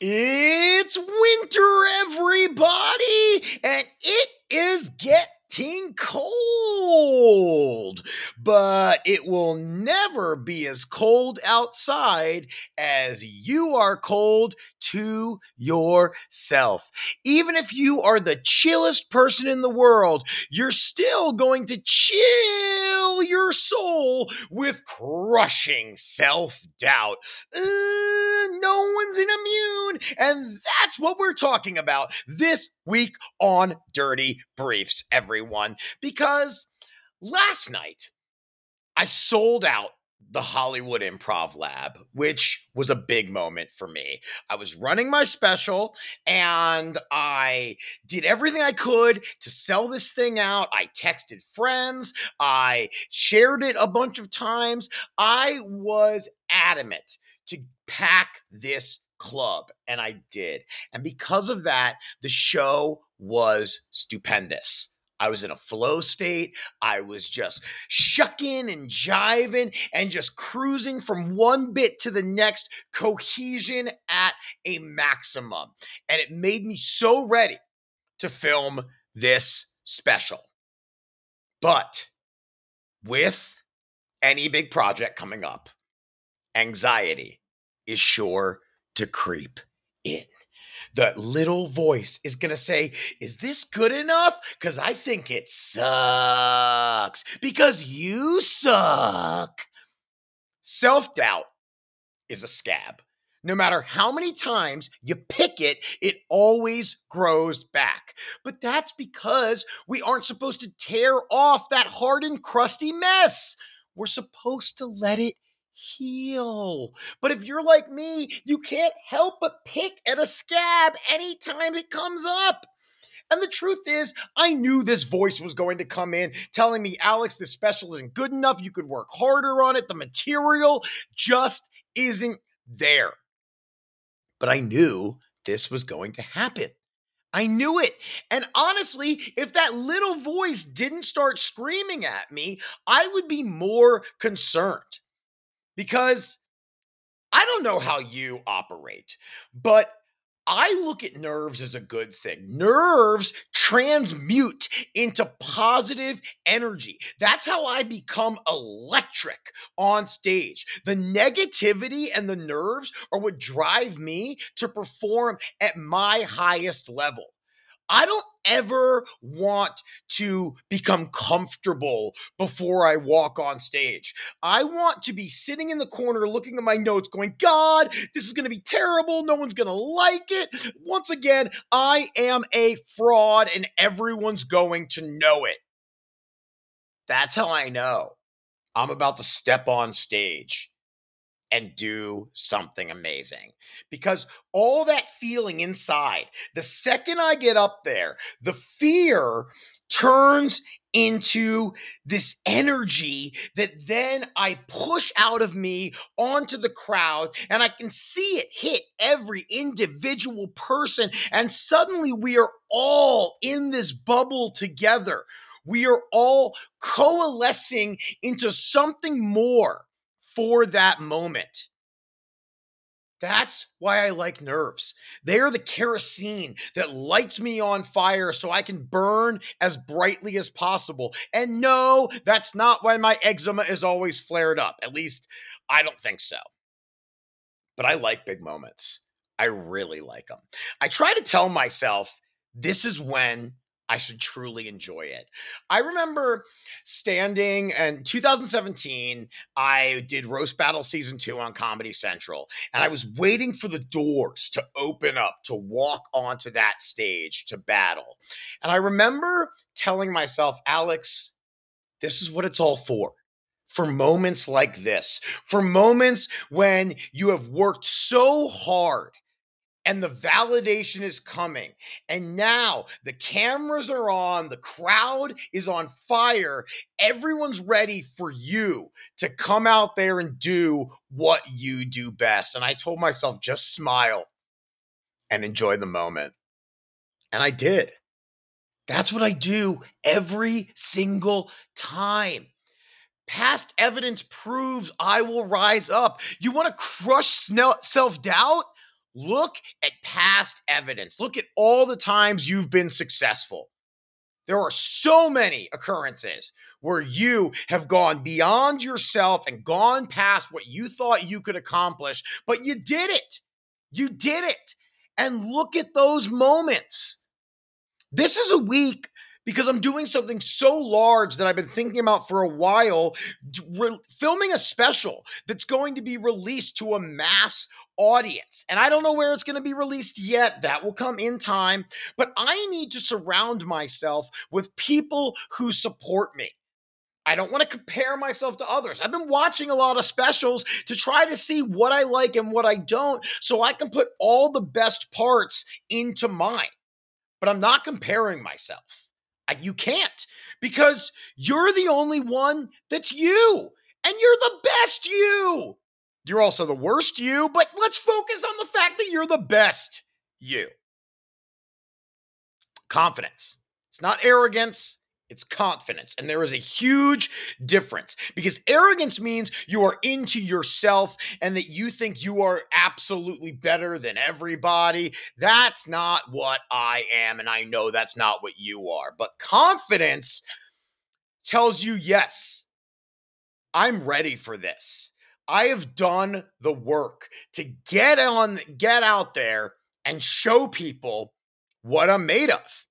It's winter, everybody, and it is getting cold. But it will never be as cold outside as you are cold to yourself. Even if you are the chillest person in the world, you're still going to chill your soul with crushing self doubt. Uh, no one's immune. And that's what we're talking about this week on Dirty Briefs, everyone. Because last night, I sold out the Hollywood Improv Lab, which was a big moment for me. I was running my special and I did everything I could to sell this thing out. I texted friends, I shared it a bunch of times. I was adamant to pack this club, and I did. And because of that, the show was stupendous. I was in a flow state. I was just shucking and jiving and just cruising from one bit to the next, cohesion at a maximum. And it made me so ready to film this special. But with any big project coming up, anxiety is sure to creep in the little voice is going to say, Is this good enough? Because I think it sucks. Because you suck. Self doubt is a scab. No matter how many times you pick it, it always grows back. But that's because we aren't supposed to tear off that hardened, crusty mess. We're supposed to let it heal. But if you're like me, you can't help but pick at a scab anytime it comes up. And the truth is, I knew this voice was going to come in telling me, Alex, this special isn't good enough. You could work harder on it. The material just isn't there. But I knew this was going to happen. I knew it. And honestly, if that little voice didn't start screaming at me, I would be more concerned because I don't know how you operate, but I look at nerves as a good thing. Nerves transmute into positive energy. That's how I become electric on stage. The negativity and the nerves are what drive me to perform at my highest level. I don't ever want to become comfortable before I walk on stage. I want to be sitting in the corner looking at my notes going, God, this is going to be terrible. No one's going to like it. Once again, I am a fraud and everyone's going to know it. That's how I know I'm about to step on stage and do something amazing. Because all that feeling inside, the second I get up there, the fear turns into this energy that then I push out of me onto the crowd and I can see it hit every individual person. And suddenly we are all in this bubble together. We are all coalescing into something more for that moment. That's why I like nerves. They are the kerosene that lights me on fire so I can burn as brightly as possible. And no, that's not why my eczema is always flared up. At least, I don't think so. But I like big moments. I really like them. I try to tell myself this is when I should truly enjoy it. I remember standing in 2017, I did Roast Battle Season 2 on Comedy Central, and I was waiting for the doors to open up to walk onto that stage to battle. And I remember telling myself, Alex, this is what it's all for for moments like this, for moments when you have worked so hard and the validation is coming. And now the cameras are on, the crowd is on fire. Everyone's ready for you to come out there and do what you do best. And I told myself, just smile and enjoy the moment. And I did. That's what I do every single time. Past evidence proves I will rise up. You want to crush self doubt? Look at past evidence. Look at all the times you've been successful. There are so many occurrences where you have gone beyond yourself and gone past what you thought you could accomplish, but you did it. You did it. And look at those moments. This is a week because I'm doing something so large that I've been thinking about for a while, re- filming a special that's going to be released to a mass audience. And I don't know where it's going to be released yet. That will come in time. But I need to surround myself with people who support me. I don't want to compare myself to others. I've been watching a lot of specials to try to see what I like and what I don't so I can put all the best parts into mine. But I'm not comparing myself. You can't because you're the only one that's you and you're the best you. You're also the worst you, but let's focus on the fact that you're the best you. Confidence. It's not arrogance, it's confidence. And there is a huge difference because arrogance means you are into yourself and that you think you are absolutely better than everybody. That's not what I am. And I know that's not what you are. But confidence tells you, yes, I'm ready for this. I have done the work to get on, get out there and show people what I'm made of.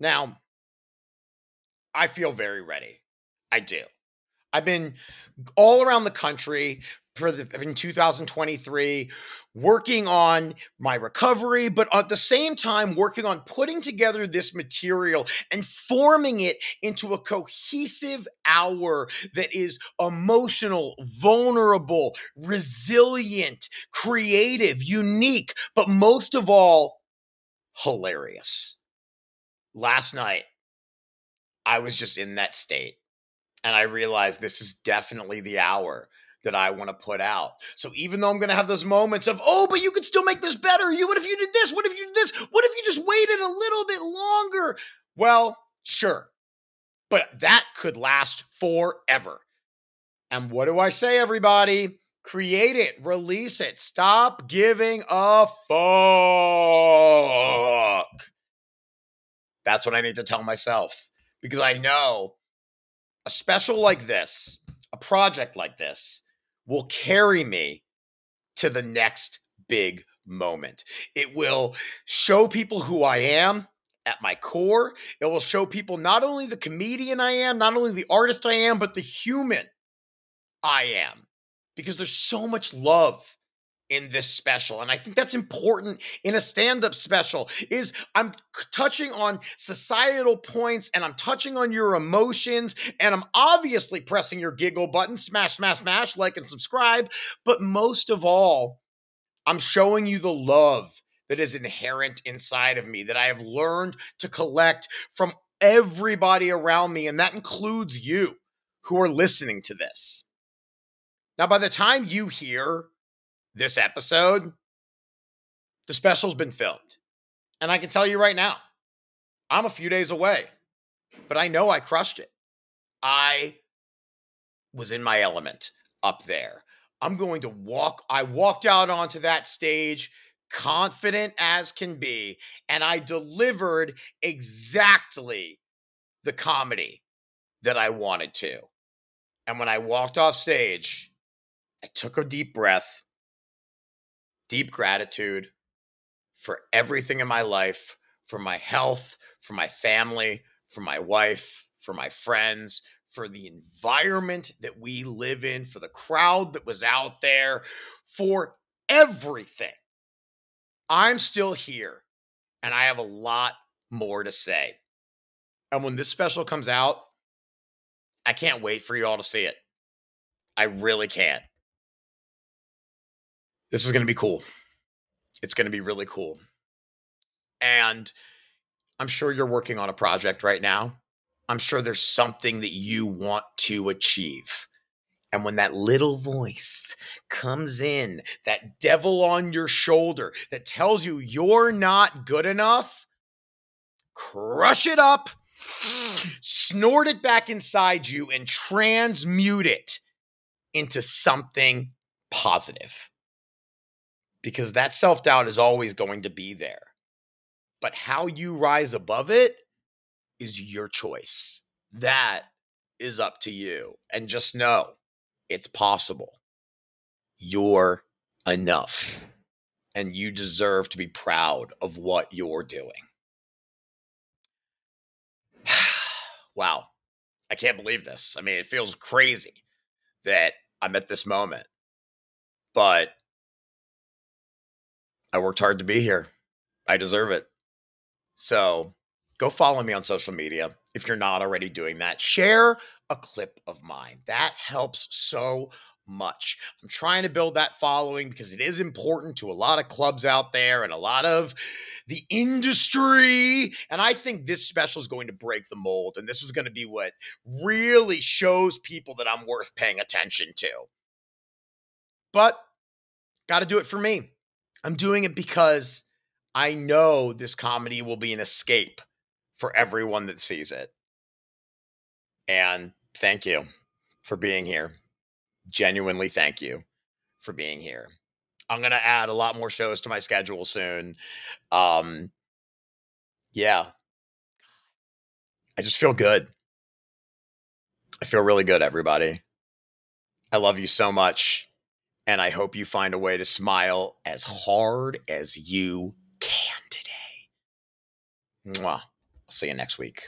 Now, I feel very ready. I do. I've been all around the country for the in 2023 working on my recovery but at the same time working on putting together this material and forming it into a cohesive hour that is emotional vulnerable resilient creative unique but most of all hilarious last night I was just in that state. And I realized this is definitely the hour that I want to put out. So even though I'm going to have those moments of, oh, but you could still make this better. You, what if you did this? What if you did this? What if you just waited a little bit longer? Well, sure. But that could last forever. And what do I say, everybody? Create it, release it, stop giving a fuck. That's what I need to tell myself because I know a special like this, a project like this, will carry me to the next big moment. It will show people who I am at my core. It will show people not only the comedian I am, not only the artist I am, but the human I am. Because there's so much love in this special and i think that's important in a stand-up special is i'm touching on societal points and i'm touching on your emotions and i'm obviously pressing your giggle button smash smash smash like and subscribe but most of all i'm showing you the love that is inherent inside of me that i have learned to collect from everybody around me and that includes you who are listening to this. Now by the time you hear this episode, the special's been filmed. And I can tell you right now, I'm a few days away, but I know I crushed it. I was in my element up there. I'm going to walk. I walked out onto that stage confident as can be, and I delivered exactly the comedy that I wanted to. And when I walked off stage, I took a deep breath deep gratitude for everything in my life, for my health, for my family, for my wife, for my friends, for the environment that we live in, for the crowd that was out there, for everything. I'm still here and I have a lot more to say. And when this special comes out, I can't wait for you all to see it. I really can't. This is going to be cool. It's going to be really cool. And I'm sure you're working on a project right now. I'm sure there's something that you want to achieve. And when that little voice comes in, that devil on your shoulder that tells you you're not good enough, crush it up, snort it back inside you, and transmute it into something positive. Because that self doubt is always going to be there. But how you rise above it is your choice. That is up to you. And just know it's possible. You're enough. And you deserve to be proud of what you're doing. wow. I can't believe this. I mean, it feels crazy that I'm at this moment. But I worked hard to be here. I deserve it. So go follow me on social media if you're not already doing that. Share a clip of mine. That helps so much. I'm trying to build that following because it is important to a lot of clubs out there and a lot of the industry. And I think this special is going to break the mold. And this is going to be what really shows people that I'm worth paying attention to. But got to do it for me. I'm doing it because I know this comedy will be an escape for everyone that sees it. And thank you for being here. Genuinely, thank you for being here. I'm going to add a lot more shows to my schedule soon. Um, yeah. I just feel good. I feel really good, everybody. I love you so much. And I hope you find a way to smile as hard as you can today. Mwah. I'll see you next week.